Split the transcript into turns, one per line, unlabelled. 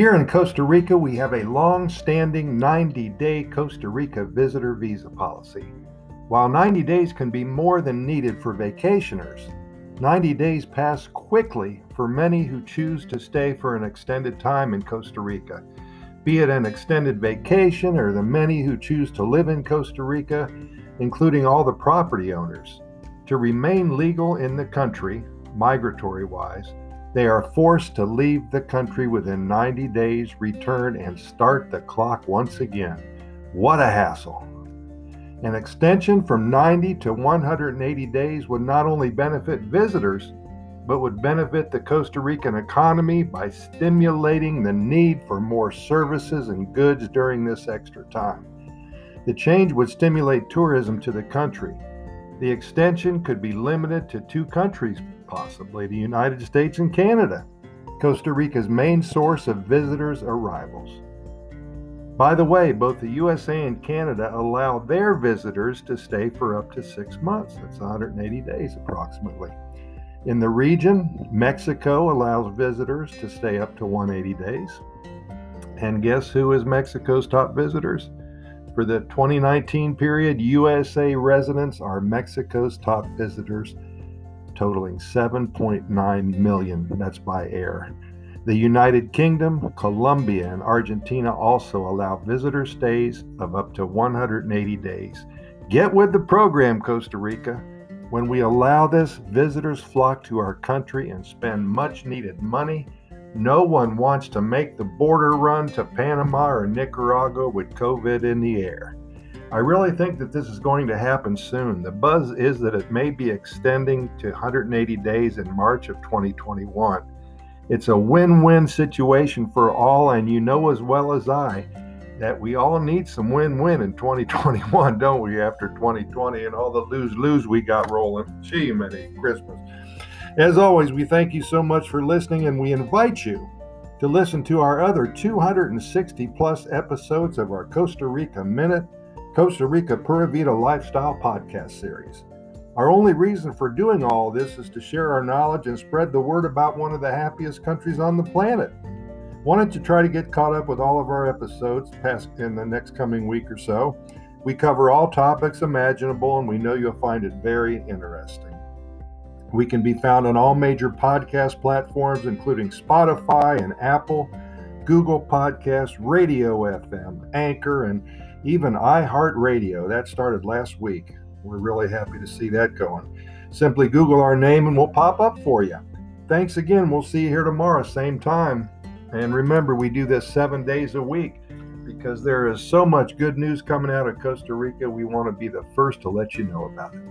Here in Costa Rica, we have a long standing 90 day Costa Rica visitor visa policy. While 90 days can be more than needed for vacationers, 90 days pass quickly for many who choose to stay for an extended time in Costa Rica, be it an extended vacation or the many who choose to live in Costa Rica, including all the property owners. To remain legal in the country, migratory wise, they are forced to leave the country within 90 days, return, and start the clock once again. What a hassle! An extension from 90 to 180 days would not only benefit visitors, but would benefit the Costa Rican economy by stimulating the need for more services and goods during this extra time. The change would stimulate tourism to the country. The extension could be limited to two countries possibly the United States and Canada, Costa Rica's main source of visitors' arrivals. By the way, both the USA and Canada allow their visitors to stay for up to six months. That's 180 days approximately. In the region, Mexico allows visitors to stay up to 180 days. And guess who is Mexico's top visitors? For the 2019 period, USA residents are Mexico's top visitors totaling 7.9 million. That's by air. The United Kingdom, Colombia, and Argentina also allow visitor stays of up to 180 days. Get with the program, Costa Rica. When we allow this, visitors flock to our country and spend much needed money. No one wants to make the border run to Panama or Nicaragua with COVID in the air. I really think that this is going to happen soon. The buzz is that it may be extending to 180 days in March of 2021. It's a win win situation for all, and you know as well as I that we all need some win win in 2021, don't we, after 2020 and all the lose lose we got rolling. Gee, Merry Christmas. As always, we thank you so much for listening, and we invite you to listen to our other 260 plus episodes of our Costa Rica Minute Costa Rica Pura Vida Lifestyle Podcast Series. Our only reason for doing all this is to share our knowledge and spread the word about one of the happiest countries on the planet. Wanted to try to get caught up with all of our episodes past in the next coming week or so. We cover all topics imaginable and we know you'll find it very interesting. We can be found on all major podcast platforms, including Spotify and Apple, Google Podcasts, Radio FM, Anchor, and even iHeartRadio. That started last week. We're really happy to see that going. Simply Google our name and we'll pop up for you. Thanks again. We'll see you here tomorrow, same time. And remember, we do this seven days a week because there is so much good news coming out of Costa Rica. We want to be the first to let you know about it.